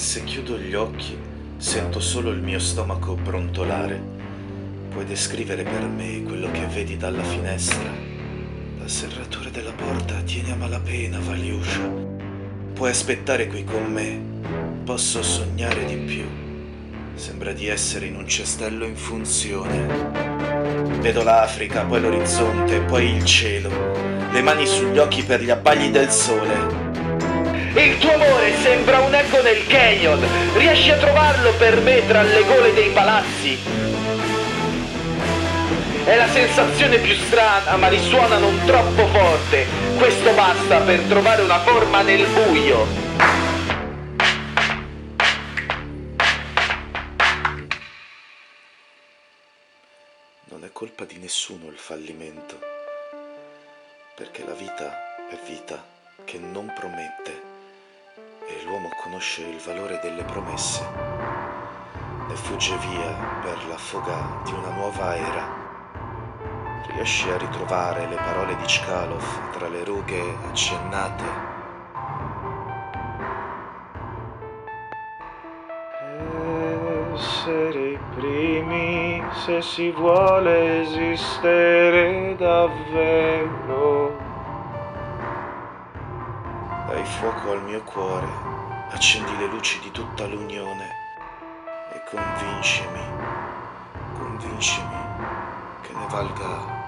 Se chiudo gli occhi, sento solo il mio stomaco brontolare. Puoi descrivere per me quello che vedi dalla finestra? La serratura della porta tiene a malapena, Valiuscia. Puoi aspettare qui con me. Posso sognare di più. Sembra di essere in un cestello in funzione. Vedo l'Africa, poi l'orizzonte, poi il cielo. Le mani sugli occhi per gli abbagli del sole. Il tuo amore sembra un eco nel canyon. Riesci a trovarlo per me tra le gole dei palazzi? È la sensazione più strana, ma risuona non troppo forte. Questo basta per trovare una forma nel buio. Non è colpa di nessuno il fallimento, perché la vita è vita che non promette e l'uomo conosce il valore delle promesse e fugge via per la foga di una nuova era. Riesci a ritrovare le parole di Chkalov tra le rughe accennate. Essere i primi se si vuole esistere davvero. Dai fuoco al mio cuore, accendi le luci di tutta l'unione e convincimi, convincimi che ne valga